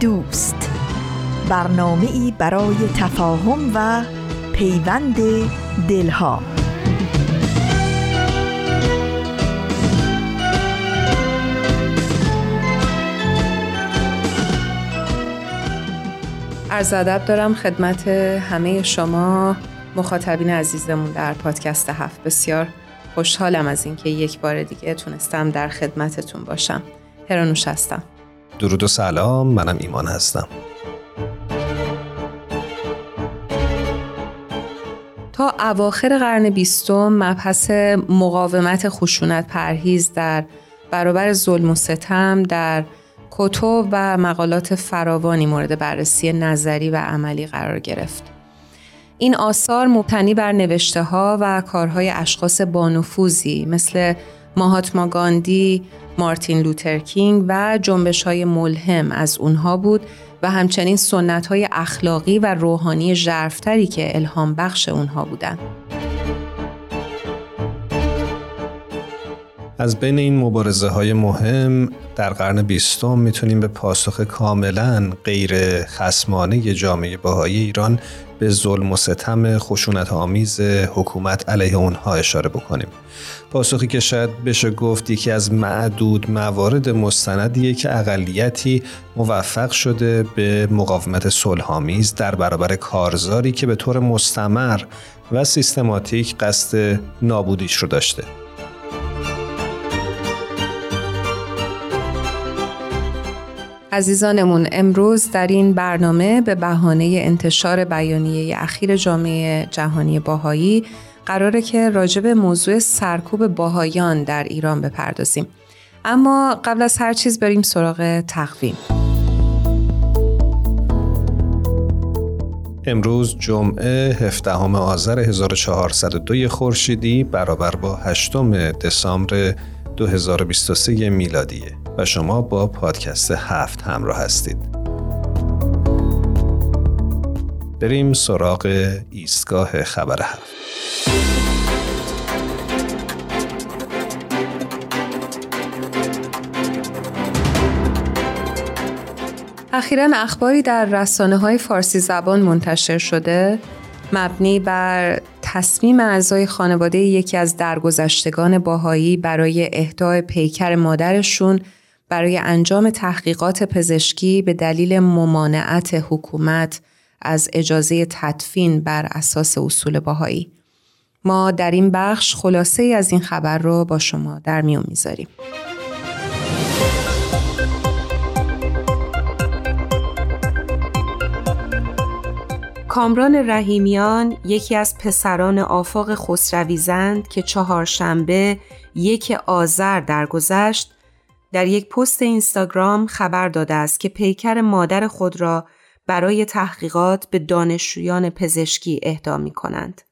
دوست. برنامه ای برای تفاهم و پیوند دلها. عرض ادب دارم خدمت همه شما مخاطبین عزیزمون در پادکست هفت. بسیار خوشحالم از اینکه یک بار دیگه تونستم در خدمتتون باشم. هرانوش هستم. درود و سلام منم ایمان هستم تا اواخر قرن بیستم مبحث مقاومت خشونت پرهیز در برابر ظلم و ستم در کتب و مقالات فراوانی مورد بررسی نظری و عملی قرار گرفت. این آثار مبتنی بر نوشته ها و کارهای اشخاص بانفوذی مثل ماهاتما گاندی، مارتین لوترکینگ و جنبش های ملهم از اونها بود و همچنین سنت های اخلاقی و روحانی ژرفتری که الهام بخش اونها بودند. از بین این مبارزه های مهم در قرن بیستم می‌تونیم به پاسخ کاملا غیر خسمانه جامعه باهایی ایران به ظلم و ستم خشونت آمیز حکومت علیه اونها اشاره بکنیم پاسخی که شاید بشه گفت یکی از معدود موارد مستندیه که اقلیتی موفق شده به مقاومت صلحآمیز در برابر کارزاری که به طور مستمر و سیستماتیک قصد نابودیش رو داشته. عزیزانمون امروز در این برنامه به بهانه انتشار بیانیه اخیر جامعه جهانی باهایی قراره که راجب موضوع سرکوب باهایان در ایران بپردازیم. اما قبل از هر چیز بریم سراغ تقویم. امروز جمعه 17 آذر 1402 خورشیدی برابر با 8 دسامبر 2023 میلادیه و شما با پادکست هفت همراه هستید. بریم سراغ ایستگاه خبر هفت. اخیرا اخباری در رسانه های فارسی زبان منتشر شده مبنی بر تصمیم اعضای خانواده یکی از درگذشتگان باهایی برای اهدای پیکر مادرشون برای انجام تحقیقات پزشکی به دلیل ممانعت حکومت از اجازه تدفین بر اساس اصول باهایی. ما در این بخش خلاصه ای از این خبر رو با شما در میون می‌ذاریم. کامران رحیمیان یکی از پسران آفاق خسرویزند که چهارشنبه یک آذر درگذشت در یک پست اینستاگرام خبر داده است که پیکر مادر خود را برای تحقیقات به دانشجویان پزشکی اهدا می کنند.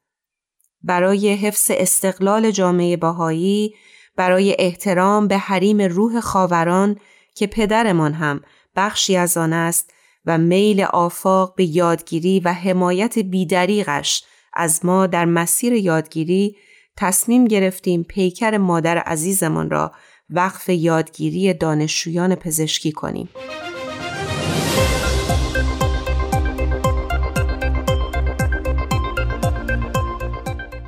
برای حفظ استقلال جامعه باهایی، برای احترام به حریم روح خاوران که پدرمان هم بخشی از آن است و میل آفاق به یادگیری و حمایت بیدریغش از ما در مسیر یادگیری تصمیم گرفتیم پیکر مادر عزیزمان را وقف یادگیری دانشجویان پزشکی کنیم.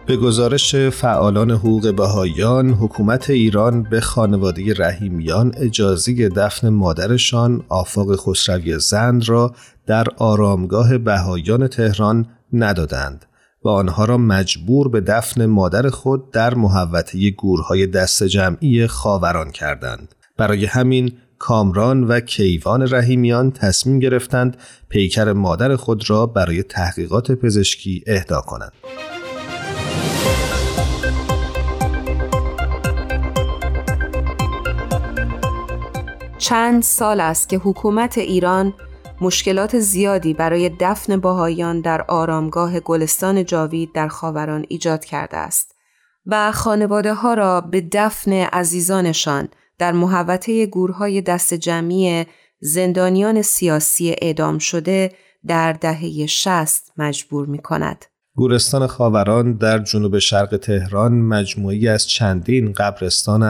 به گزارش فعالان حقوق بهایان حکومت ایران به خانواده رحیمیان اجازه دفن مادرشان آفاق خسروی زند را در آرامگاه بهایان تهران ندادند و آنها را مجبور به دفن مادر خود در محوطه گورهای دست جمعی خاوران کردند. برای همین کامران و کیوان رحیمیان تصمیم گرفتند پیکر مادر خود را برای تحقیقات پزشکی اهدا کنند. چند سال است که حکومت ایران مشکلات زیادی برای دفن باهایان در آرامگاه گلستان جاوید در خاوران ایجاد کرده است و خانواده ها را به دفن عزیزانشان در محوطه گورهای دست جمعی زندانیان سیاسی اعدام شده در دهه شست مجبور می کند. گورستان خاوران در جنوب شرق تهران مجموعی از چندین قبرستان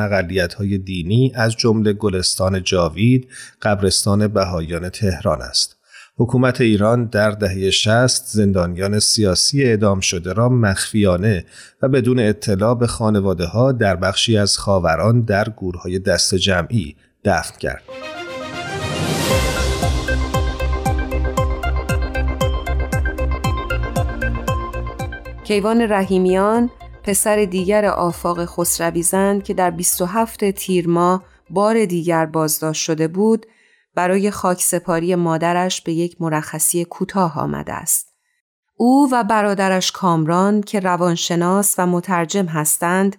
های دینی از جمله گلستان جاوید قبرستان بهایان تهران است. حکومت ایران در دهه 60 زندانیان سیاسی اعدام شده را مخفیانه و بدون اطلاع به خانواده ها در بخشی از خاوران در گورهای دست جمعی دفن کرد. کیوان رحیمیان پسر دیگر آفاق خسرویزند که در 27 تیر ماه بار دیگر بازداشت شده بود برای خاکسپاری مادرش به یک مرخصی کوتاه آمده است. او و برادرش کامران که روانشناس و مترجم هستند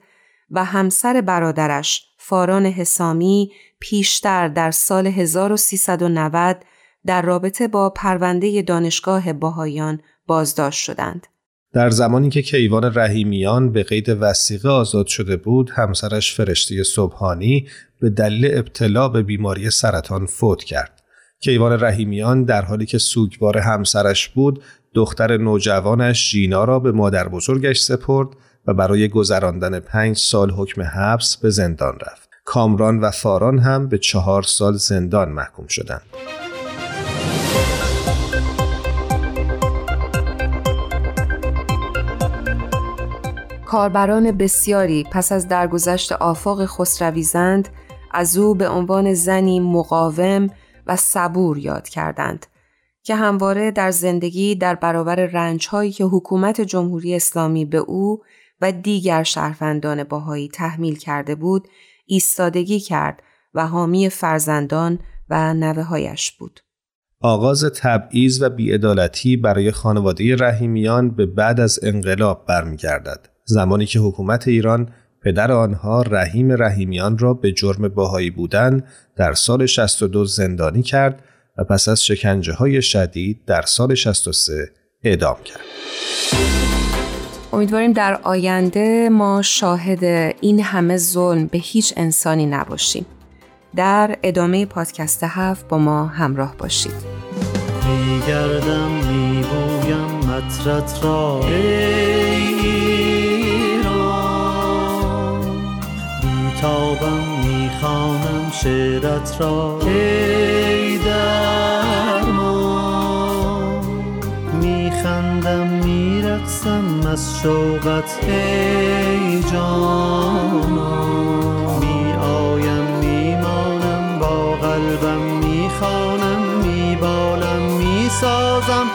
و همسر برادرش فاران حسامی پیشتر در سال 1390 در رابطه با پرونده دانشگاه باهایان بازداشت شدند. در زمانی که کیوان رحیمیان به قید وسیقه آزاد شده بود، همسرش فرشته صبحانی به دلیل ابتلا به بیماری سرطان فوت کرد. کیوان رحیمیان در حالی که سوگوار همسرش بود، دختر نوجوانش جینا را به مادر بزرگش سپرد و برای گذراندن پنج سال حکم حبس به زندان رفت. کامران و فاران هم به چهار سال زندان محکوم شدند. کاربران بسیاری پس از درگذشت آفاق خسرویزند از او به عنوان زنی مقاوم و صبور یاد کردند که همواره در زندگی در برابر رنجهایی که حکومت جمهوری اسلامی به او و دیگر شهروندان باهایی تحمیل کرده بود ایستادگی کرد و حامی فرزندان و نوههایش بود. آغاز تبعیض و بیعدالتی برای خانواده رحیمیان به بعد از انقلاب برمیگردد. زمانی که حکومت ایران پدر آنها رحیم رحیمیان را به جرم باهایی بودن در سال 62 زندانی کرد و پس از شکنجه های شدید در سال 63 اعدام کرد. امیدواریم در آینده ما شاهد این همه ظلم به هیچ انسانی نباشیم. در ادامه پادکست هفت با ما همراه باشید. میگردم میبویم مطرت را بیتابم می‌خوانم شعرت را. ای درمان میخندم میرقصم از شوقت. ای جانا میآیم میمانم با قلبم می‌خوانم میبالم می‌سازم.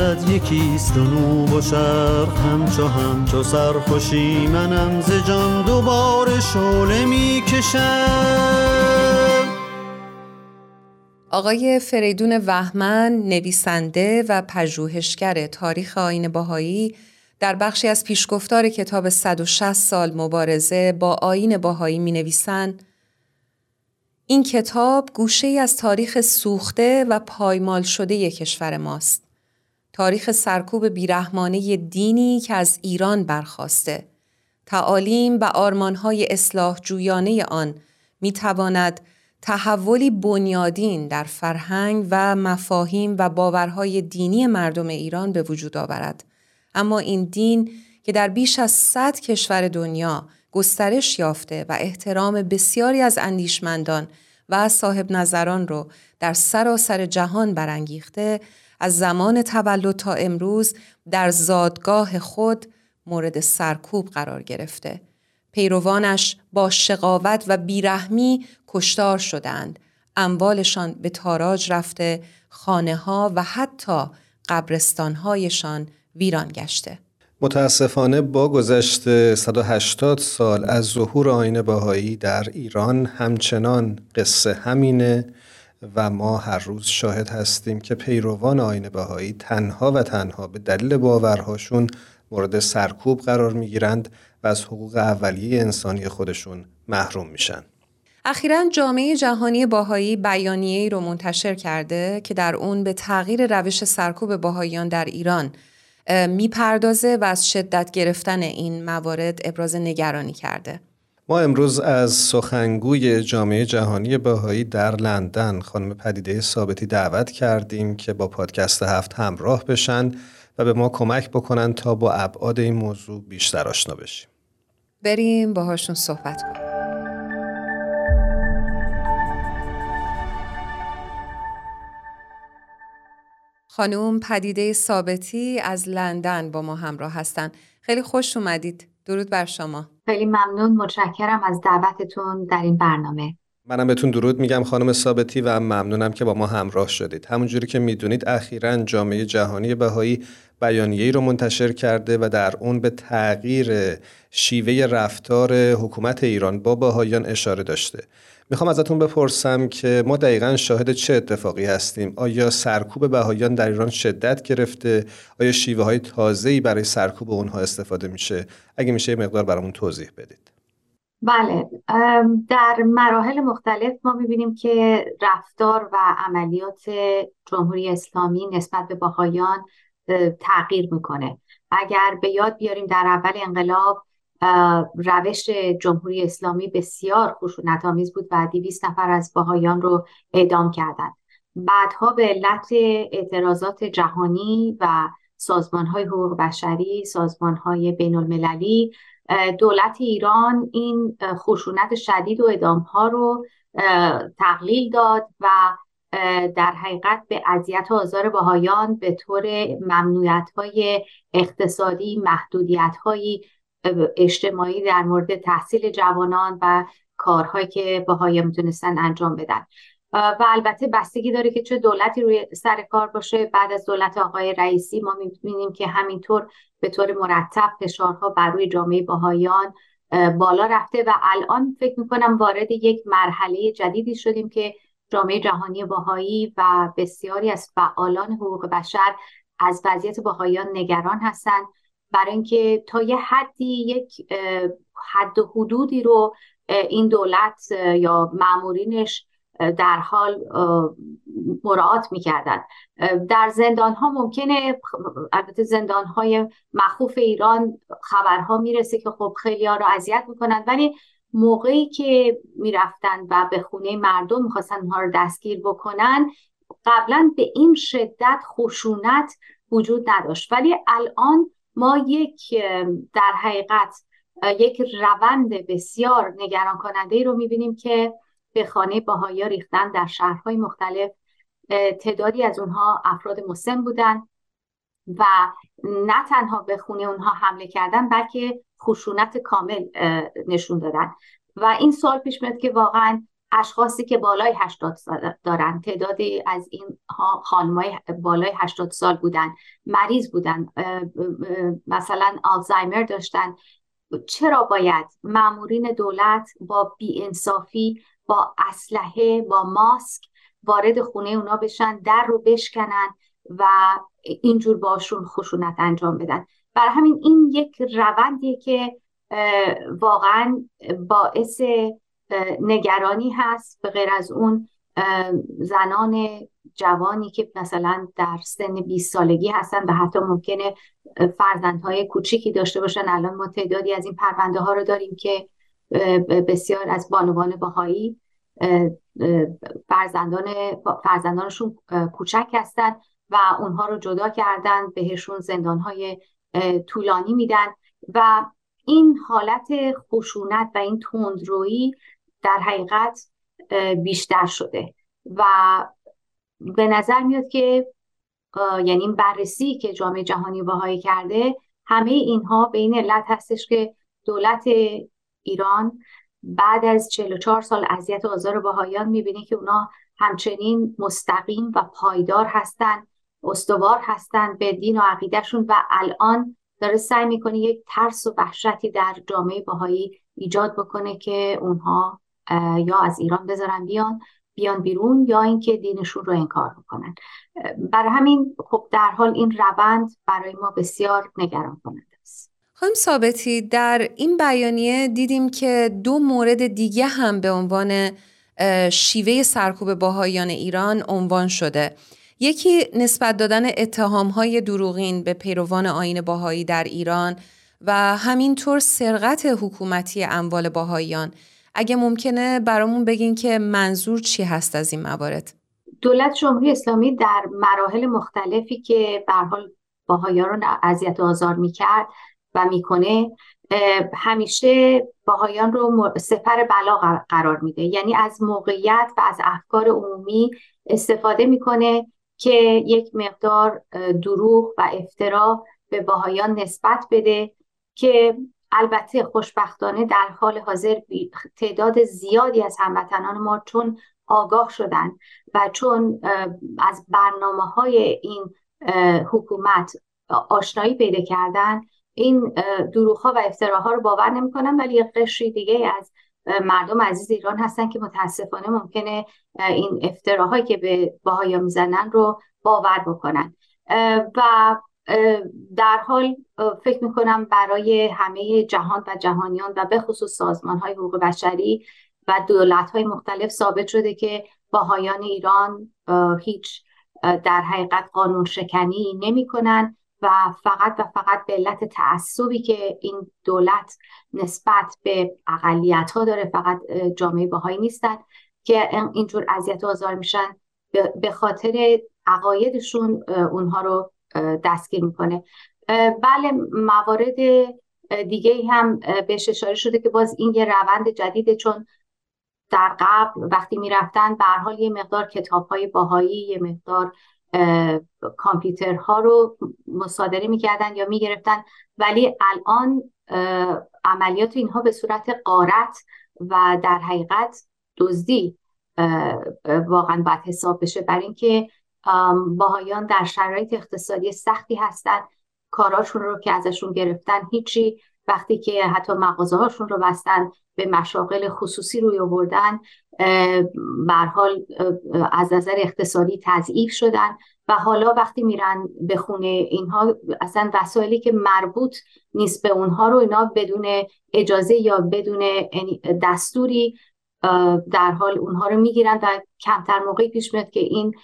مغربت یکیست و نوب و همچو همچو سرخوشی منم ز جان دوباره شعله می‌کشم آقای فریدون وحمن نویسنده و پژوهشگر تاریخ آین باهایی در بخشی از پیشگفتار کتاب 160 سال مبارزه با آین باهایی می نویسند این کتاب گوشه ای از تاریخ سوخته و پایمال شده کشور ماست. تاریخ سرکوب بیرحمانه دینی که از ایران برخواسته. تعالیم و آرمانهای اصلاح جویانه آن می تواند تحولی بنیادین در فرهنگ و مفاهیم و باورهای دینی مردم ایران به وجود آورد. اما این دین که در بیش از صد کشور دنیا گسترش یافته و احترام بسیاری از اندیشمندان و صاحب نظران رو در سراسر جهان برانگیخته از زمان تولد تا امروز در زادگاه خود مورد سرکوب قرار گرفته. پیروانش با شقاوت و بیرحمی کشتار شدند. اموالشان به تاراج رفته، خانه ها و حتی قبرستانهایشان ویران گشته. متاسفانه با گذشت 180 سال از ظهور آین باهایی در ایران همچنان قصه همینه و ما هر روز شاهد هستیم که پیروان آین باهایی تنها و تنها به دلیل باورهاشون مورد سرکوب قرار می‌گیرند و از حقوق اولیه انسانی خودشون محروم میشن. اخیرا جامعه جهانی باهایی بیانیه‌ای رو منتشر کرده که در اون به تغییر روش سرکوب باهاییان در ایران می‌پردازه و از شدت گرفتن این موارد ابراز نگرانی کرده. ما امروز از سخنگوی جامعه جهانی باهایی در لندن خانم پدیده ثابتی دعوت کردیم که با پادکست هفت همراه بشن و به ما کمک بکنن تا با ابعاد این موضوع بیشتر آشنا بشیم. بریم باهاشون صحبت کنیم. خانوم پدیده ثابتی از لندن با ما همراه هستند. خیلی خوش اومدید. درود بر شما. خیلی ممنون متشکرم از دعوتتون در این برنامه. منم بهتون درود میگم خانم ثابتی و ممنونم که با ما همراه شدید. همونجوری که می‌دونید اخیرا جامعه جهانی بهایی بیانیه‌ای رو منتشر کرده و در اون به تغییر شیوه رفتار حکومت ایران با بهاییان اشاره داشته. می‌خوام ازتون بپرسم که ما دقیقا شاهد چه اتفاقی هستیم؟ آیا سرکوب بهاییان در ایران شدت گرفته؟ آیا شیوه های تازه‌ای برای سرکوب اونها استفاده میشه؟ اگه میشه مقدار برامون توضیح بدید. بله در مراحل مختلف ما می‌بینیم که رفتار و عملیات جمهوری اسلامی نسبت به باهایان تغییر می‌کنه. اگر به یاد بیاریم در اول انقلاب روش جمهوری اسلامی بسیار خشونت آمیز بود و 200 نفر از باهایان رو اعدام کردند. بعدها به علت اعتراضات جهانی و سازمان های حقوق بشری سازمان های بین المللی دولت ایران این خشونت شدید و ادام ها رو تقلیل داد و در حقیقت به اذیت و آزار باهایان به طور ممنوعیت های اقتصادی محدودیت هایی اجتماعی در مورد تحصیل جوانان و کارهایی که باهایی می‌تونستن انجام بدن. و البته بستگی داره که چه دولتی روی سر کار باشه. بعد از دولت آقای رئیسی ما می‌بینیم که همینطور به طور مرتب فشارها بر روی جامعه باهایان بالا رفته و الان فکر می‌کنم وارد یک مرحله جدیدی شدیم که جامعه جهانی باهایی و بسیاری از فعالان حقوق بشر از وضعیت باهایان نگران هستند برای اینکه تا یه حدی یک حد و حدودی رو این دولت یا معمورینش در حال مراعات می‌کردن. در زندان ها ممکنه البته زندان های مخوف ایران خبرها می‌رسه که خب خیلی ها رو اذیت می‌کنن ولی موقعی که می‌رفتن و به خونه مردم می‌خواستن اونها رو دستگیر بکنن قبلا به این شدت خشونت وجود نداشت. ولی الان ما یک در حقیقت یک روند بسیار نگران کننده رو می‌بینیم که به خانه باهایا ریختن در شهرهای مختلف تعدادی از اونها افراد مسن بودن و نه تنها به خونه اونها حمله کردن بلکه خشونت کامل نشون دادن. و این سال پیش میاد که واقعا اشخاصی که بالای 80 سال دارن تعدادی از این خانمای بالای 80 سال بودن مریض بودن مثلا آلزایمر داشتن. چرا باید؟ مامورین دولت با بیانصافی با اسلحه با ماسک وارد خونه اونا بشن در رو بشکنن و اینجور باشون خشونت انجام بدن. برای همین این یک روندیه که واقعا باعث نگرانی هست به غیر از اون زنان جوانی که مثلا در سن 20 سالگی هستن و حتی ممکنه فرزندهای کوچیکی داشته باشن. الان ما تعدادی از این پرونده ها رو داریم که بسیار از بانوان باهایی فرزندان فرزندانشون کوچک هستن و اونها رو جدا کردن بهشون زندانهای طولانی میدن. و این حالت خشونت و این تندرویی در حقیقت بیشتر شده. و به نظر میاد که یعنی بررسی که جامعه جهانی باهایی کرده همه اینها به این علت هستش که دولت ایران بعد از 44 سال اذیت آزار باهایان می‌بینه که اونا همچنین مستقیم و پایدار هستند استوار هستند به دین و عقیدهشون و الان داره سعی می‌کنه یک ترس و وحشتی در جامعه باهایی ایجاد بکنه که اونها یا از ایران بذارن بیان بیان بیرون یا اینکه دینشون رو انکار بکنن. برای همین خب در حال این روند برای ما بسیار نگران کننده است. خانم ثابتی در این بیانیه دیدیم که دو مورد دیگه هم به عنوان شیوه سرکوب باهایان ایران عنوان شده. یکی نسبت دادن اتهامهای دروغین به پیروان آین باهایی در ایران و همینطور سرقت حکومتی اموال باهاییان اگه ممکنه برامون بگین که منظور چی هست از این موارد؟ دولت جمهوری اسلامی در مراحل مختلفی که به حال باهایان رو اذیت و آزار می‌کرد و می‌کنه همیشه باهایان رو سفر بلا قرار میده. یعنی از موقعیت و از افکار عمومی استفاده می‌کنه که یک مقدار دروغ و افترا به باهایان نسبت بده که البته خوشبختانه در حال حاضر تعداد زیادی از هموطنان ما چون آگاه شدن و چون از برنامه های این حکومت آشنایی پیدا کردن این دروغ ها و افتراها رو باور نمی‌کنن ولی یک قشری دیگه از مردم عزیز ایران هستن که متاسفانه ممکنه این افتراهایی که به باهایا می‌زنن رو باور بکنن. و در حال فکر می‌کنم برای همه جهان و جهانیان و به خصوص سازمان های حقوق بشری و دولت های مختلف ثابت شده که باهایان ایران هیچ در حقیقت قانون شکنی نمی کنن و فقط و فقط به علت تعصبی که این دولت نسبت به اقلیت ها داره فقط جامعه باهایی نیستن که اینجور اذیت و آزار میشن به خاطر عقایدشون اونها رو دستگیر می‌کنه. بله موارد دیگه هم بهش اشاره شده که باز این یه روند جدیده چون در قبل وقتی می‌رفتن به حال یه مقدار کتاب های باهایی یه مقدار کامپیوترها رو مصادره می‌کردن یا می‌گرفتن. ولی الان عملیات اینها به صورت قارت و در حقیقت دزدی واقعا باید حساب بشه. برای اینکه باهایان در شرایط اقتصادی سختی هستند. کاراشون رو که ازشون گرفتن هیچی. وقتی که حتی مغازه هاشون رو بستن به مشاغل خصوصی روی آوردن حال از نظر اقتصادی تضعیف شدن. و حالا وقتی میرن به خونه اینها اصلا وسایلی که مربوط نیست به اونها رو اینا بدون اجازه یا بدون یعنی دستوری در حال اونها رو می‌گیرن و کمتر موقعی پیش میاد که این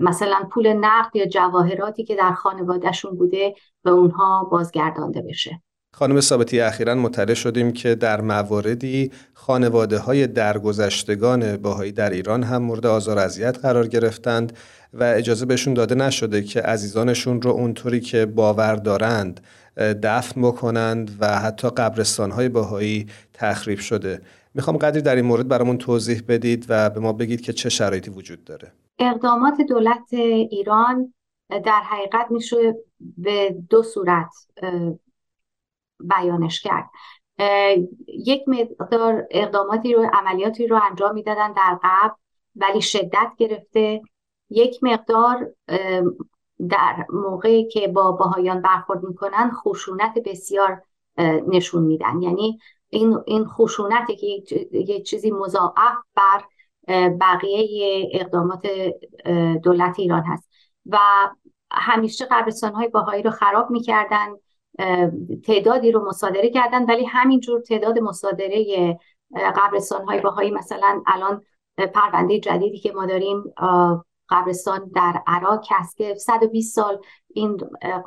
مثلا پول نقد یا جواهراتی که در خانوادهشون بوده به اونها بازگردانده بشه. خانم ثابتی اخیرا مطلع شدیم که در مواردی خانواده های درگذشتگان باهایی در ایران هم مورد آزار اذیت قرار گرفتند و اجازه بهشون داده نشده که عزیزانشون رو اونطوری که باور دارند دفن بکنند و حتی قبرستان های باهایی تخریب شده. می‌خوام قدری در این مورد برامون توضیح بدید و به ما بگید که چه شرایطی وجود داره. اقدامات دولت ایران در حقیقت میشه به دو صورت بیانش کرد. یک مقدار اقداماتی رو عملیاتی رو انجام می‌دادن در قبل ولی شدت گرفته. یک مقدار در موقعی که با باهایان برخورد می‌کنن خشونت بسیار نشون میدن. یعنی این این خشونت که یک چیزی مضاعف بر بقیه اقدامات دولت ایران هست. و همیشه قبرستان های باهایی رو خراب می‌کردن تعدادی رو مصادره کردن ولی همینجور تعداد مصادره قبرستان های باهایی مثلا الان پرونده جدیدی که ما داریم قبرستان در عراق هست که 120 سال این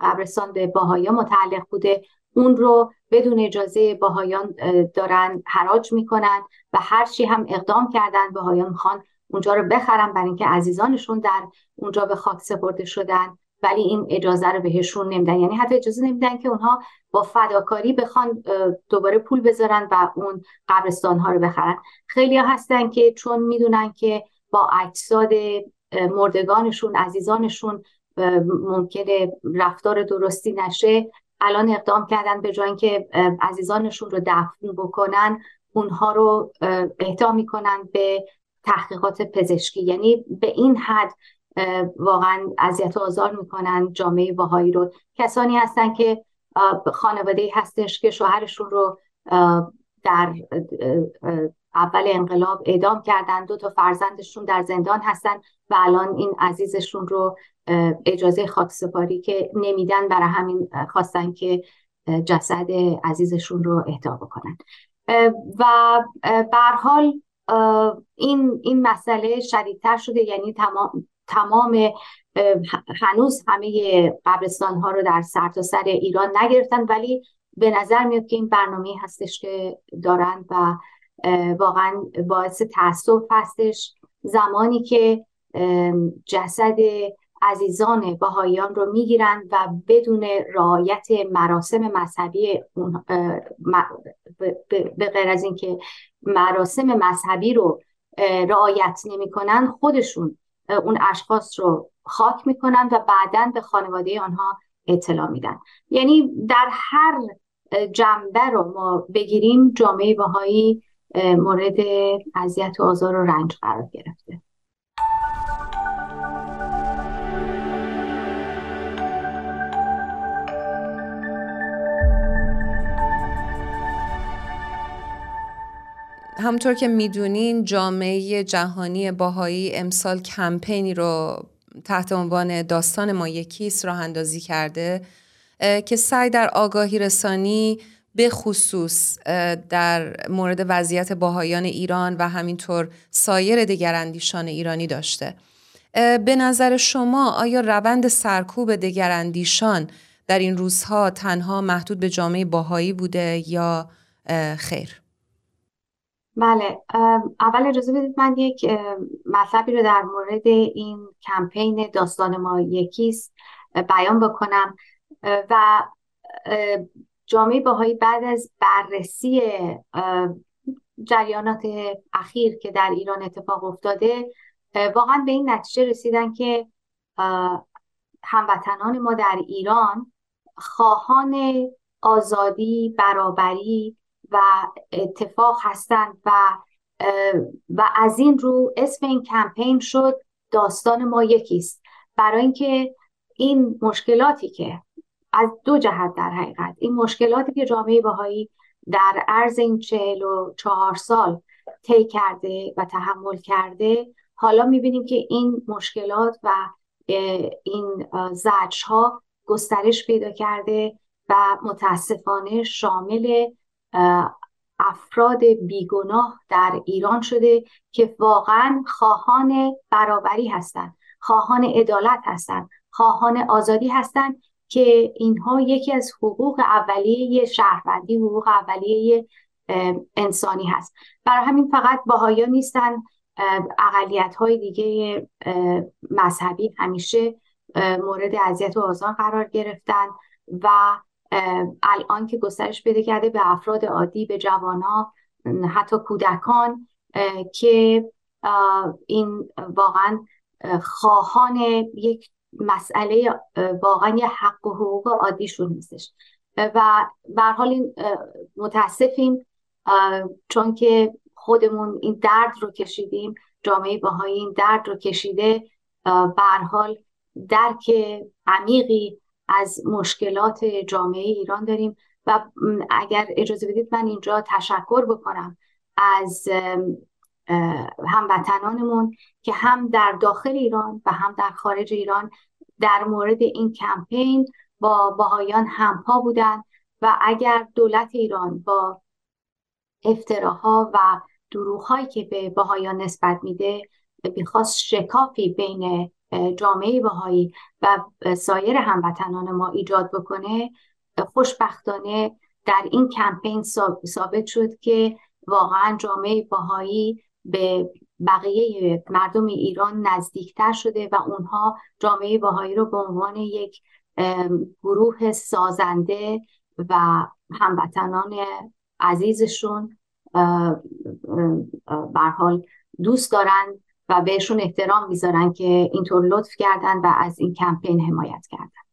قبرستان به باهایا متعلق بوده. اون رو بدون اجازه باهایان دارن حراج می‌کنن و هرچی هم اقدام کردن باهایان می‌خوان اونجا رو بخرن برای اینکه عزیزانشون در اونجا به خاک سپرده شدن. ولی این اجازه رو بهشون نمیدن. یعنی حتی اجازه نمیدن که اونها با فداکاری بخوان دوباره پول بذارن و اون قبرستان ها رو بخرن. خیلی ها هستن که چون می‌دونن که با اجساد مردگانشون عزیزانشون ممکنه رفتار درستی نشه الان اقدام کردن به جای اینکه عزیزانشون رو دفن بکنن اونها رو اهدا می‌کنن به تحقیقات پزشکی. یعنی به این حد واقعا اذیت و آزار می‌کنن جامعه باهایی رو. کسانی هستن که خانواده هستش که شوهرشون رو در اول انقلاب اعدام کردن دو تا فرزندشون در زندان هستن و الان این عزیزشون رو اجازه خاکسپاری که نمیدن برای همین خواستن که جسد عزیزشون رو اهدا بکنن. و بر حال این این مسئله شدیدتر شده. یعنی تمام تمام هنوز همه قبرستان ها رو در سرتاسر سر ایران نگرفتن ولی به نظر میاد که این برنامه هستش که دارن و واقعا باعث تاسف هستش. زمانی که جسد عزیزان باهایان رو می‌گیرن و بدون رعایت مراسم مذهبی به غیر از اینکه مراسم مذهبی رو رعایت نمی‌کنن خودشون اون اشخاص رو خاک می‌کنن و بعدا به خانواده آنها اطلاع میدن. یعنی در هر جنبه رو ما بگیریم جامعه باهایی مورد اذیت و آزار و رنج قرار گرفته. همطور که می‌دونین جامعه جهانی باهایی امسال کمپینی رو تحت عنوان داستان ما یکیست راه اندازی کرده. که سعی در آگاهی رسانی به خصوص در مورد وضعیت باهایان ایران و همینطور سایر دگراندیشان ایرانی داشته به نظر شما آیا روند سرکوب دگراندیشان در این روزها تنها محدود به جامعه باهایی بوده یا خیر؟ بله اول اجازه بدید من یک مطلبی رو در مورد این کمپین داستان ما یکیست بیان بکنم و جامعه باهایی بعد از بررسی جریانات اخیر که در ایران اتفاق افتاده واقعا به این نتیجه رسیدن که هموطنان ما در ایران خواهان آزادی برابری و اتفاق هستند و و از این رو اسم این کمپین شد داستان ما یکیست. برای اینکه این مشکلاتی که از دو جهت در حقیقت. این مشکلاتی که جامعه باهایی در عرض این چهل و چهار سال طی کرده و تحمل کرده حالا می‌بینیم که این مشکلات و این زجر ها گسترش پیدا کرده و متاسفانه شامل افراد بیگناه در ایران شده که واقعا خواهان برابری هستند خواهان عدالت هستند خواهان آزادی هستند که اینها یکی از حقوق اولیه شهروندی حقوق اولیه انسانی هست. برای همین فقط باهایا نیستن اقلیت های دیگه مذهبی همیشه مورد اذیت و آزار قرار گرفتن و الان که گسترش پیدا کرده به افراد عادی به جوانها حتی کودکان که این واقعا خواهان یک مسئله واقعا یه حق و حقوق عادیشون نیستش. و به حال این متاسفیم چون که خودمون این درد رو کشیدیم جامعه باهایی این درد رو کشیده به حال درک عمیقی از مشکلات جامعه ایران داریم. و اگر اجازه بدید من اینجا تشکر بکنم از هموطنانمون که هم در داخل ایران و هم در خارج ایران در مورد این کمپین با باهایان همپا بودند و اگر دولت ایران با افتراها و دروغهایی که به باهایان نسبت میده می‌خواست شکافی بین جامعه باهایی و سایر هموطنان ما ایجاد بکنه خوشبختانه در این کمپین ثابت شد که واقعا جامعه باهایی به بقیه مردم ایران نزدیکتر شده و اونها جامعه باهایی رو به عنوان یک گروه سازنده و هموطنان عزیزشون حال دوست دارن و بهشون احترام می‌ذارن که اینطور لطف کردن و از این کمپین حمایت کردن.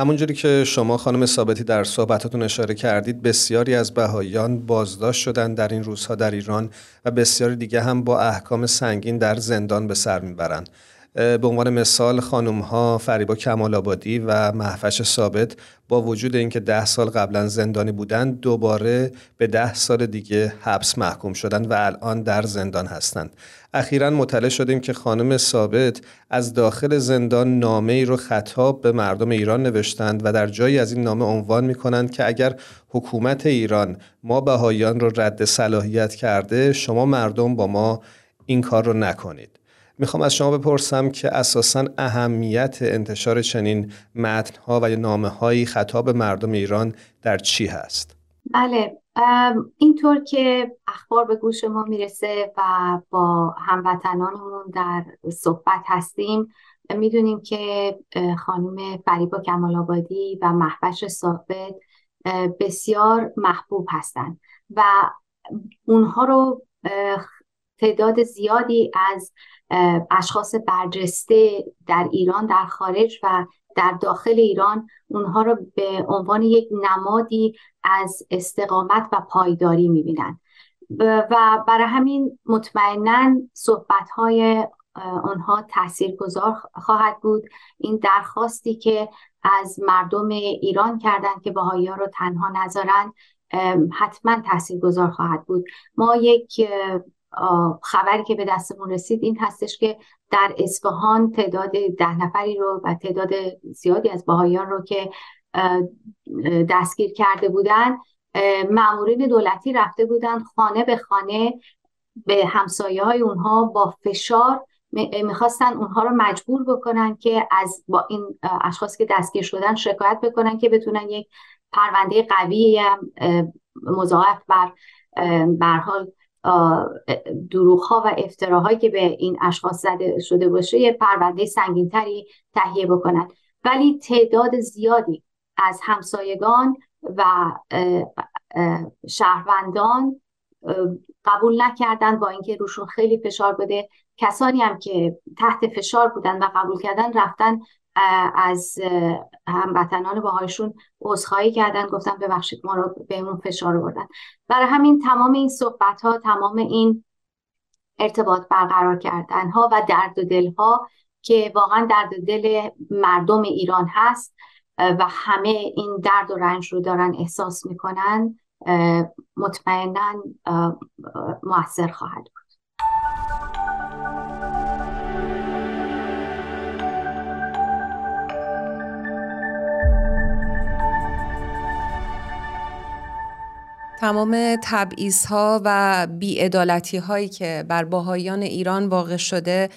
همونجوری که شما خانم ثابتی در صحبتاتون اشاره کردید بسیاری از بهاییان بازداشت شدن در این روزها در ایران و بسیاری دیگه هم با احکام سنگین در زندان به سر می‌برند. به عنوان مثال خانم ها فریبا کمال آبادی و محفش ثابت با وجود اینکه ده سال قبلا زندانی بودند دوباره به ده سال دیگه حبس محکوم شدند و الان در زندان هستند. اخیرا مطلع شدیم که خانم ثابت از داخل زندان نامه ای رو خطاب به مردم ایران نوشتند و در جایی از این نامه عنوان می کنند که اگر حکومت ایران ما بهاییان رو رد صلاحیت کرده شما مردم با ما این کار رو نکنید. می‌خوام از شما بپرسم که اساسا اهمیت انتشار چنین متنها و یا نامه هایی خطاب مردم ایران در چی هست؟ بله اینطور که اخبار به گوش ما می‌رسه و با هموطنانمون در صحبت هستیم می‌دونیم که خانم فریبا کمال آبادی و محبش ثابت بسیار محبوب هستند و اونها رو تعداد زیادی از اشخاص برجسته در ایران در خارج و در داخل ایران اونها رو به عنوان یک نمادی از استقامت و پایداری می‌بینند و برای همین مطمئنا صحبت های آنها تأثیر گذار خواهد بود. این درخواستی که از مردم ایران کردند که بهایی ها رو تنها نذارن حتما تأثیر گذار خواهد بود. ما یک خبری که به دستمون رسید این هستش که در اصفهان تعداد ده نفری رو و تعداد زیادی از باهایان رو که دستگیر کرده بودن معمورین دولتی رفته بودن خانه به خانه به همسایه های اونها با فشار می‌خواستن اونها رو مجبور بکنن که از با این اشخاص که دستگیر شدن شکایت بکنن که بتونن یک پرونده قوی مضاعف بر برحال دروغ ها و افتراهایی که به این اشخاص زده شده باشه یه پرونده سنگینتری تهیه بکنند ولی تعداد زیادی از همسایگان و شهروندان قبول نکردن با اینکه روشون خیلی فشار بوده کسانی هم که تحت فشار بودن و قبول کردن رفتن از هموطنان باهایشون عذرخواهی کردن گفتن ببخشید ما رو بهمون فشار بردن برای همین تمام این صحبت ها تمام این ارتباط برقرار کردن ها و درد و دل ها که واقعا درد و دل مردم ایران هست و همه این درد و رنج رو دارن احساس می‌کنن مطمئنا موثر خواهد بود. تمام تبعیض ها و بیعدالتی هایی که بر باهایان ایران واقع شده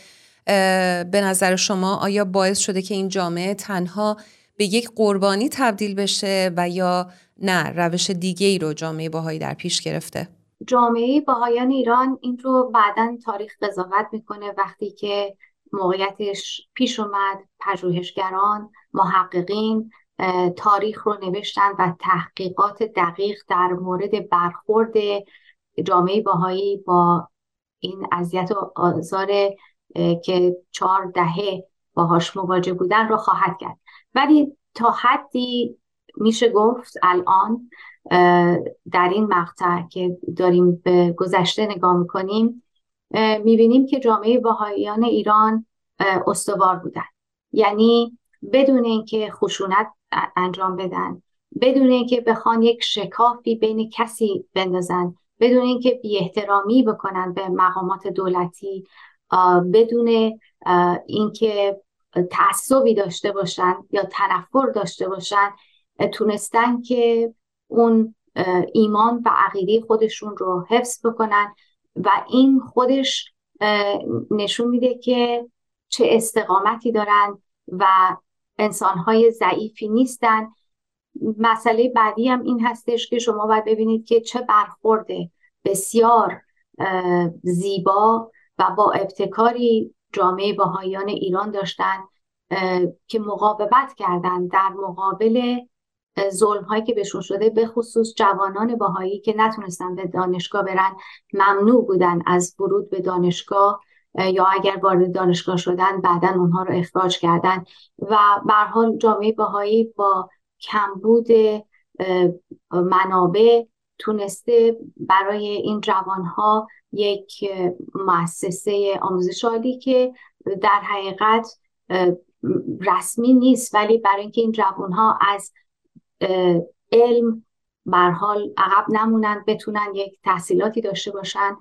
به نظر شما آیا باعث شده که این جامعه تنها به یک قربانی تبدیل بشه و یا نه روش دیگه ای رو جامعه باهایی در پیش گرفته؟ جامعه باهایان ایران این رو بعدا تاریخ قضاوت می‌کنه وقتی که موقعیتش پیش اومد پژوهشگران محققین تاریخ رو نوشتن و تحقیقات دقیق در مورد برخورد جامعه باهایی با این اذیت و آزار که چهار دهه باهاش مواجه بودن رو خواهد کرد. ولی تا حدی میشه گفت الان در این مقطع که داریم به گذشته نگاه می‌کنیم می‌بینیم که جامعه باهاییان ایران استوار بودن. یعنی بدون اینکه خشونت انجام بدن. بدون اینکه بخوان یک شکافی بین کسی بندازن بدون اینکه بی احترامی بکنن به مقامات دولتی بدون اینکه تعصبی داشته باشن یا تنفر داشته باشن تونستن که اون ایمان و عقیده خودشون رو حفظ بکنن و این خودش نشون میده که چه استقامتی دارن و انسانهای ضعیفی نیستن. مسئله بعدی هم این هستش که شما باید ببینید که چه برخورده بسیار زیبا و با ابتکاری جامعه باهایان ایران داشتن که مقاومت کردن در مقابل ظلم هایی که بهشون شده به خصوص جوانان باهایی که نتونستن به دانشگاه برن. ممنوع بودن از ورود به دانشگاه. یا اگر وارد دانشگاه شدن بعدا اونها رو اخراج کردن. و به حال جامعه باهایی با کمبود منابع تونسته برای این جوانها یک مؤسسه آموزش عالی که در حقیقت رسمی نیست. ولی برای اینکه این جوانها از علم بر حال عقب نمونن بتونن یک تحصیلاتی داشته باشن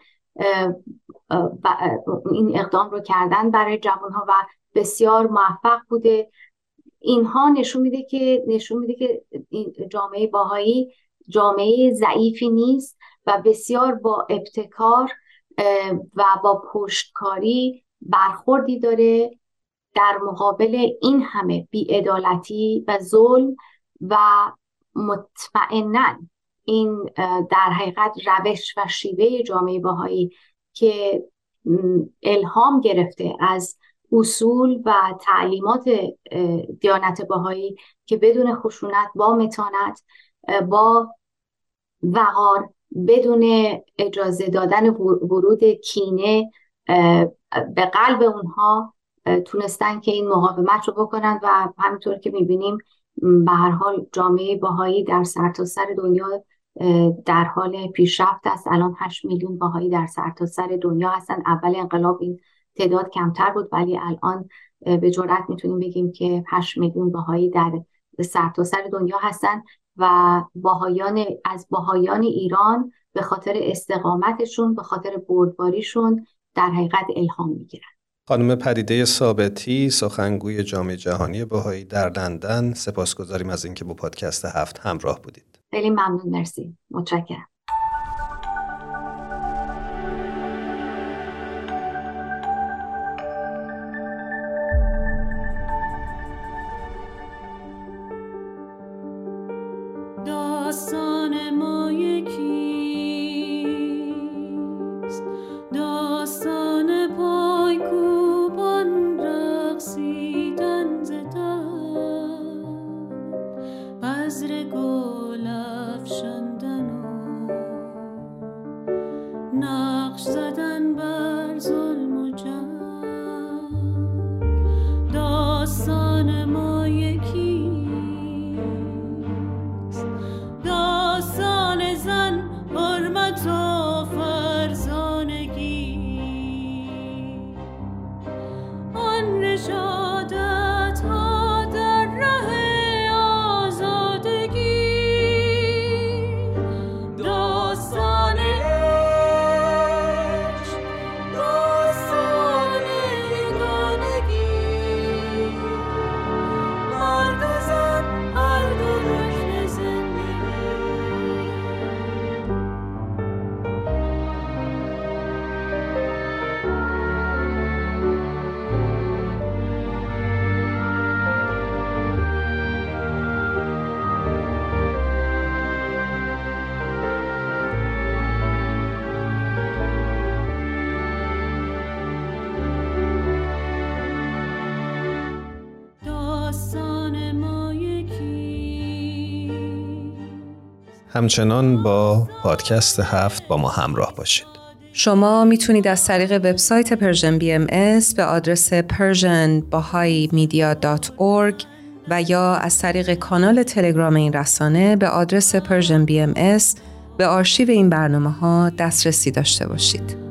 این اقدام رو کردن برای جوانها و بسیار موفق بوده. اینها نشون میده که نشون میده که جامعه باهایی جامعه ضعیفی نیست و بسیار با ابتکار و با پشتکاری برخوردی داره در مقابل این همه بیعدالتی و ظلم و مطمئنا این در حقیقت روش و شیوه جامعه باهایی که الهام گرفته از اصول و تعلیمات دیانت باهایی که بدون خشونت با متانت با وقار بدون اجازه دادن ورود کینه به قلب اونها تونستن که این مقاومت رو بکنن و همینطور که می‌بینیم به هر حال جامعه باهایی در سرتاسر سر دنیا در حال پیشرفت است. الان 8 میلیون باهایی در سرتاسر سر دنیا هستن. اول انقلاب این تعداد کمتر بود ولی الان به جرات می‌تونیم بگیم که 8 میلیون باهایی در سرتاسر سر دنیا هستن و باهایان از باهایان ایران به خاطر استقامتشون به خاطر بردباریشون در حقیقت الهام می‌گیرن. خانم پریده ثابتی سخنگوی جامعه جهانی باهایی در لندن. سپاسگزاریم از اینکه با پادکست هفت همراه بودید. خیلی ممنون مرسی. متشکرم. همچنان با پادکست هفت با ما همراه باشید شما می‌تونید از طریق وبسایت Persian BM به آدرس persianbahaimedia.org و یا از طریق کانال تلگرام این رسانه به آدرس Persian BM به آرشیو این برنامه ها دسترسی داشته باشید.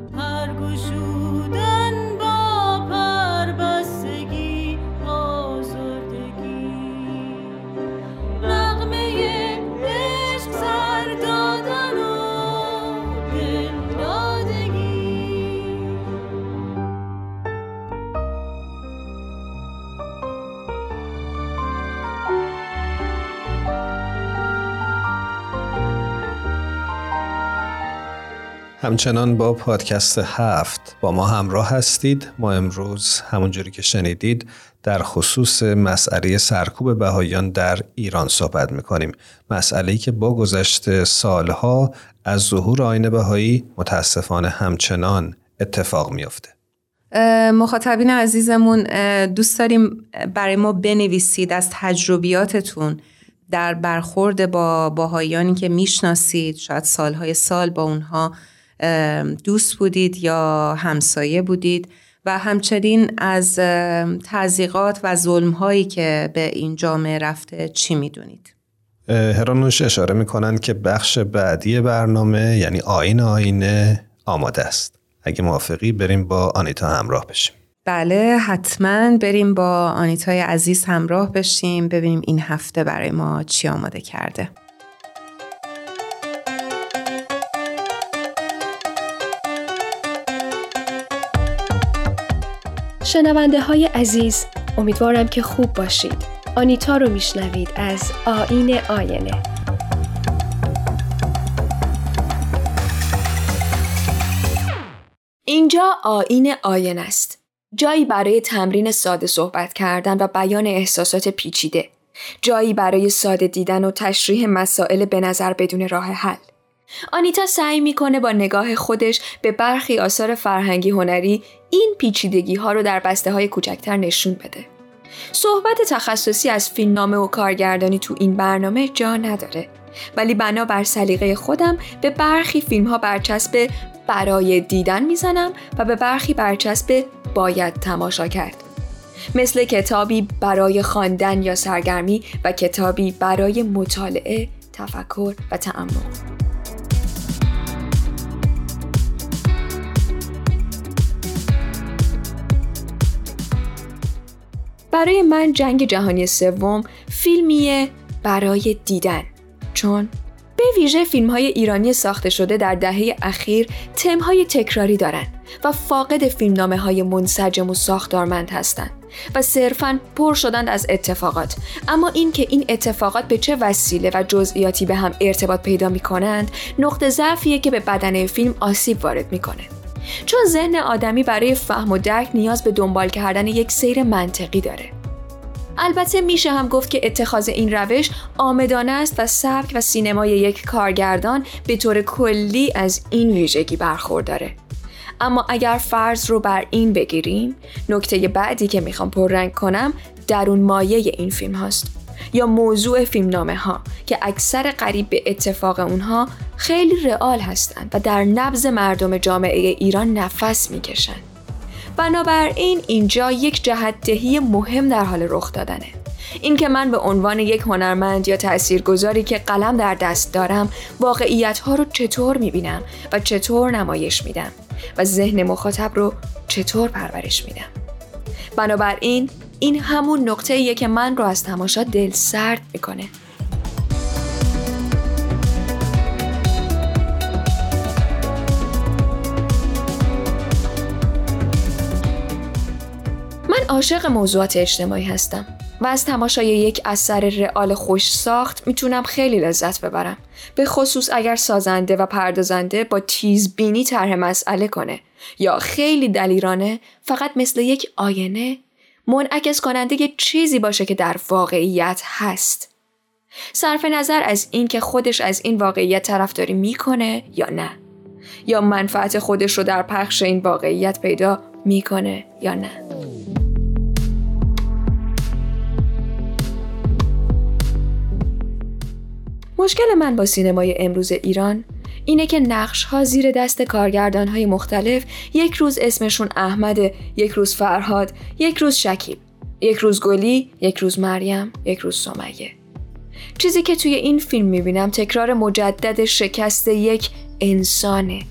همچنان با پادکست هفت با ما همراه هستید. ما امروز همونجوری که شنیدید در خصوص مسئله سرکوب بهاییان در ایران صحبت می‌کنیم. مسئله که با گذشت سالها از ظهور آین بهایی متاسفانه همچنان اتفاق میافته. مخاطبین عزیزمون دوست داریم برای ما بنویسید از تجربیاتتون در برخورد با باهایانی که می‌شناسید. شاید سالهای سال با اونها دوست بودید یا همسایه بودید و همچنین از تزیقات و ظلمهایی که به این جامعه رفته چی می‌دونید؟ هرانوش اشاره می‌کنند که بخش بعدی برنامه یعنی آین آینه آماده است. اگه موافقی بریم با آنیتا همراه بشیم. بله حتما بریم با آنیتای عزیز همراه بشیم ببینیم این هفته برای ما چی آماده کرده. شنونده های عزیز امیدوارم که خوب باشید. آنیتا رو میشنوید از آین آینه. اینجا آین آین است. جایی برای تمرین ساده صحبت کردن و بیان احساسات پیچیده. جایی برای ساده دیدن و تشریح مسائل به نظر بدون راه حل. آنیتا سعی می‌کنه با نگاه خودش به برخی آثار فرهنگی هنری این پیچیدگی ها رو در بسته های کوچکتر نشون بده. صحبت تخصصی از فیلمنامه و کارگردانی تو این برنامه جا نداره ولی بنا بر سلیقه خودم به برخی فیلم ها برچسب برای دیدن می‌زنم و به برخی برچسب باید تماشا کرد. مثل کتابی برای خواندن یا سرگرمی و کتابی برای مطالعه، تفکر و تعمق. برای من جنگ جهانی سوم فیلمیه برای دیدن. چون به ویژه فیلم های ایرانی ساخته شده در دهه اخیر تم های تکراری دارن و فاقد فیلمنامه های منسجم و ساختارمند هستند و صرفا پر شدند از اتفاقات. اما اینکه این اتفاقات به چه وسیله و جزئیاتی به هم ارتباط پیدا می کنند نقطه ضعفیه که به بدنه فیلم آسیب وارد می‌کنه. چون ذهن آدمی برای فهم و درک نیاز به دنبال کردن یک سیر منطقی داره. البته میشه هم گفت که اتخاذ این روش آمدانه است و سبک و سینمای یک کارگردان به طور کلی از این ویژگی برخورداره. اما اگر فرض رو بر این بگیریم نکته بعدی که می‌خوام پررنگ کنم درون مایه این فیلم هاست یا موضوع فیلمنامه ها که اکثر قریب به اتفاق اونها خیلی رئال هستند و در نبز مردم جامعه ایران نفس می‌کشن. بنابراین اینجا یک جهتدهی مهم در حال رخ دادنه. اینکه من به عنوان یک هنرمند یا تاثیرگذاری که قلم در دست دارم واقعیت ها رو چطور می‌بینم و چطور نمایش میدم و ذهن مخاطب رو چطور پرورش میدم. بنابراین این همون نقطه ایه که من رو از تماشا دل سرد می‌کنه. من عاشق موضوعات اجتماعی هستم و از تماشای یک اثر رئال خوش ساخت می‌تونم خیلی لذت ببرم. به خصوص اگر سازنده و پردازنده با تیز بینی طرح مسئله کنه یا خیلی دلیرانه فقط مثل یک آینه منعکس کننده یه چیزی باشه که در واقعیت هست. صرف نظر از اینکه خودش از این واقعیت طرفداری می‌کنه یا نه یا منفعت خودش رو در پخش این واقعیت پیدا می‌کنه یا نه مشکل من با سینمای امروز ایران اینه که نقش ها زیر دست کارگردان های مختلف یک روز اسمشون احمد، یک روز فرهاد، یک روز شکیب، یک روز گلی، یک روز مریم، یک روز سمیه. چیزی که توی این فیلم می‌بینم تکرار مجدد شکست یک انسانه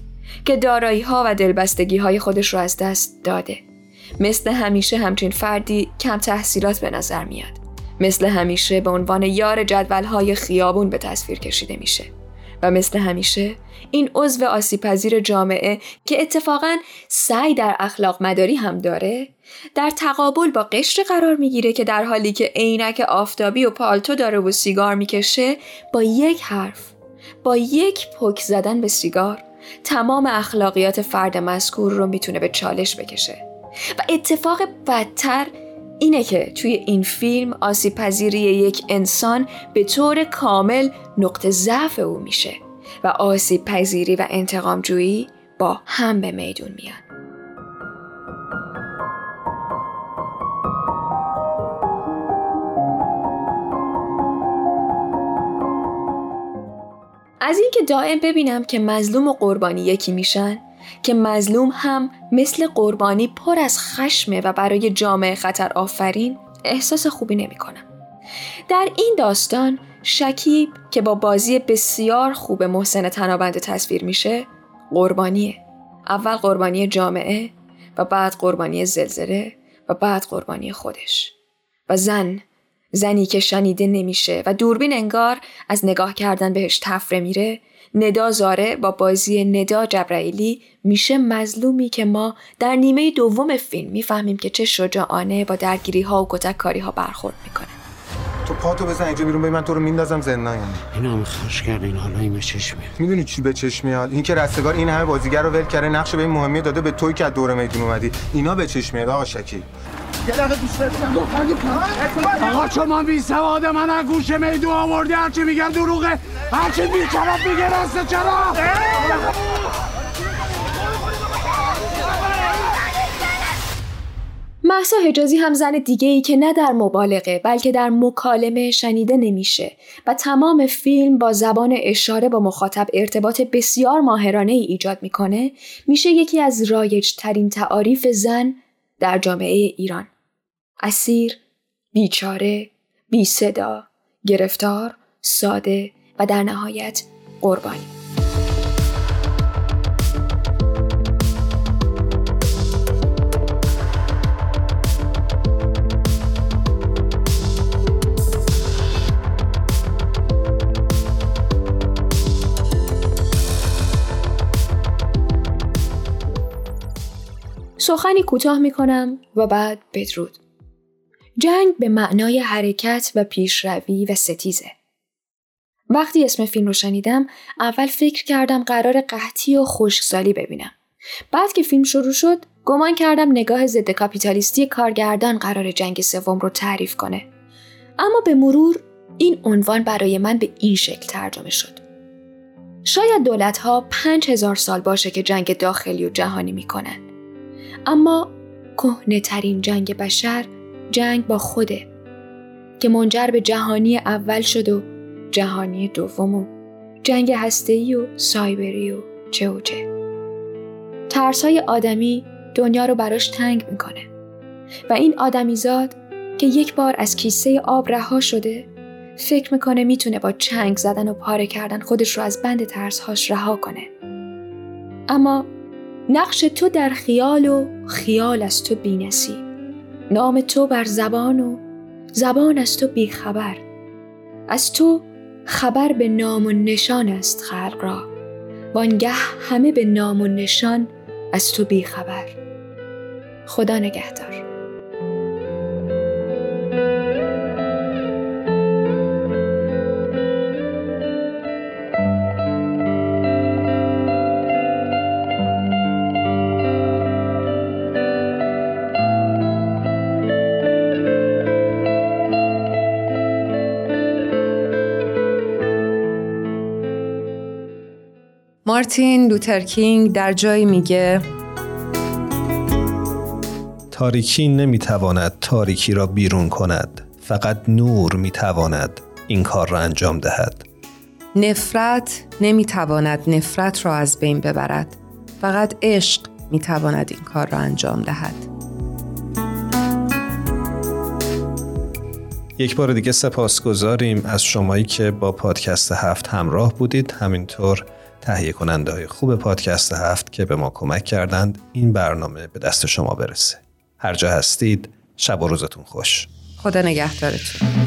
که دارایی ها و دلبستگی های خودش رو از دست داده. مثل همیشه همچین فردی کم تحصیلات به نظر میاد. مثل همیشه به عنوان یار جدول های خیابون به تصویر کشیده میشه. و مثل همیشه این عضو آسیپذیر جامعه که اتفاقا سعی در اخلاق مداری هم داره در تقابل با قشر قرار می‌گیره که در حالی که عینک آفتابی و پالتو داره و سیگار می‌کشه با یک حرف با یک پک زدن به سیگار تمام اخلاقیات فرد مذکور رو می‌تونه به چالش بکشه. و اتفاق بدتر اینه که توی این فیلم آسیب پذیری یک انسان به طور کامل نقطه ضعف او میشه و آسیب پذیری و انتقام جویی با هم به میدون میان. از اینکه دائم ببینم که مظلوم و قربانی یکی میشن که مظلوم هم مثل قربانی پر از خشمه و برای جامعه خطر آفرین احساس خوبی نمی کنم. در این داستان شکیب که با بازی بسیار خوب محسن تنابنده تصویر میشه قربانیه. اول قربانی جامعه و بعد قربانی زلزله و بعد قربانی خودش. و زن زنی که شنیده نمیشه و دوربین انگار از نگاه کردن بهش تفره میره ندا زاره با بازی ندا جبرائیلی میشه مظلومی که ما در نیمه دوم فیلم می‌فهمیم که چه شجاعانه با درگیری ها و کتک کاری ها برخورد می‌کنه. تو پاتو بزن اینجا بیرون من تو رو میندازم زندان. یعنی اینا هم خوش کرد این حالا این به چشم میاد. می‌دونی چی به چشم میاد؟ این که رستگار این همه بازیگر رو ول کرده نقش به این مهمی داده به توی که از دور میدون اومدی. اینا به چشم میاد آقا شکی یه دقیقه آقا شما بی سواد من از گوش میدو آوردی هرچی میگم دروغه. هرچی بی طرف میگه راست چرا؟ محسا حجازی هم زن دیگه ای که نه در مبالغه بلکه در مکالمه شنیده نمیشه و تمام فیلم با زبان اشاره با مخاطب ارتباط بسیار ماهرانه ای ایجاد می‌کنه میشه یکی از رایج ترین تعاریف زن در جامعه ایران. اسیر، بیچاره، بی صدا، گرفتار، ساده و در نهایت قربانی. سخنی کوتاه می کنم و بعد بدرود. جنگ به معنای حرکت و پیشروی و ستیزه. وقتی اسم فیلم رو شنیدم اول فکر کردم قرار قحطی و خشکسالی ببینم. بعد که فیلم شروع شد گمان کردم نگاه ضد کاپیتالیستی کارگردان قرار جنگ سوم رو تعریف کنه. اما به مرور این عنوان برای من به این شکل ترجمه شد. شاید دولت ها پنج هزار سال باشه که جنگ داخلی و جهانی می‌کنن. اما کهنه ترین جنگ بشر جنگ با خوده که منجر به جهانی اول شد و جهانی دوم و جنگ هسته‌ای و سایبری و چه و چه. ترس های آدمی دنیا رو براش تنگ می‌کنه و این آدمیزاد که یک بار از کیسه آب رها شده فکر می‌کنه می‌تونه با چنگ زدن و پاره کردن خودش رو از بند ترسهاش رها کنه. اما نقش تو در خیال و خیال از تو بینسی نام تو بر زبان و زبان از تو بیخبر. از تو خبر به نام و نشان است خلق را. وانگه همه به نام و نشان از تو بیخبر. خدا نگهدار. مارتین لوترکینگ در جایی میگه. تاریکی نمی‌تواند تاریکی را بیرون کند. فقط نور می‌تواند این کار را انجام دهد. نفرت نمی‌تواند نفرت را از بین ببرد. فقط عشق می‌تواند این کار را انجام دهد. یک بار دیگه سپاس گذاریم از شمایی که با پادکست هفت همراه بودید. همینطور تهیه کننده های خوب پادکست هفت که به ما کمک کردند این برنامه به دست شما برسه. هر جا هستید شب و روزتون خوش. خدا نگهدارتون.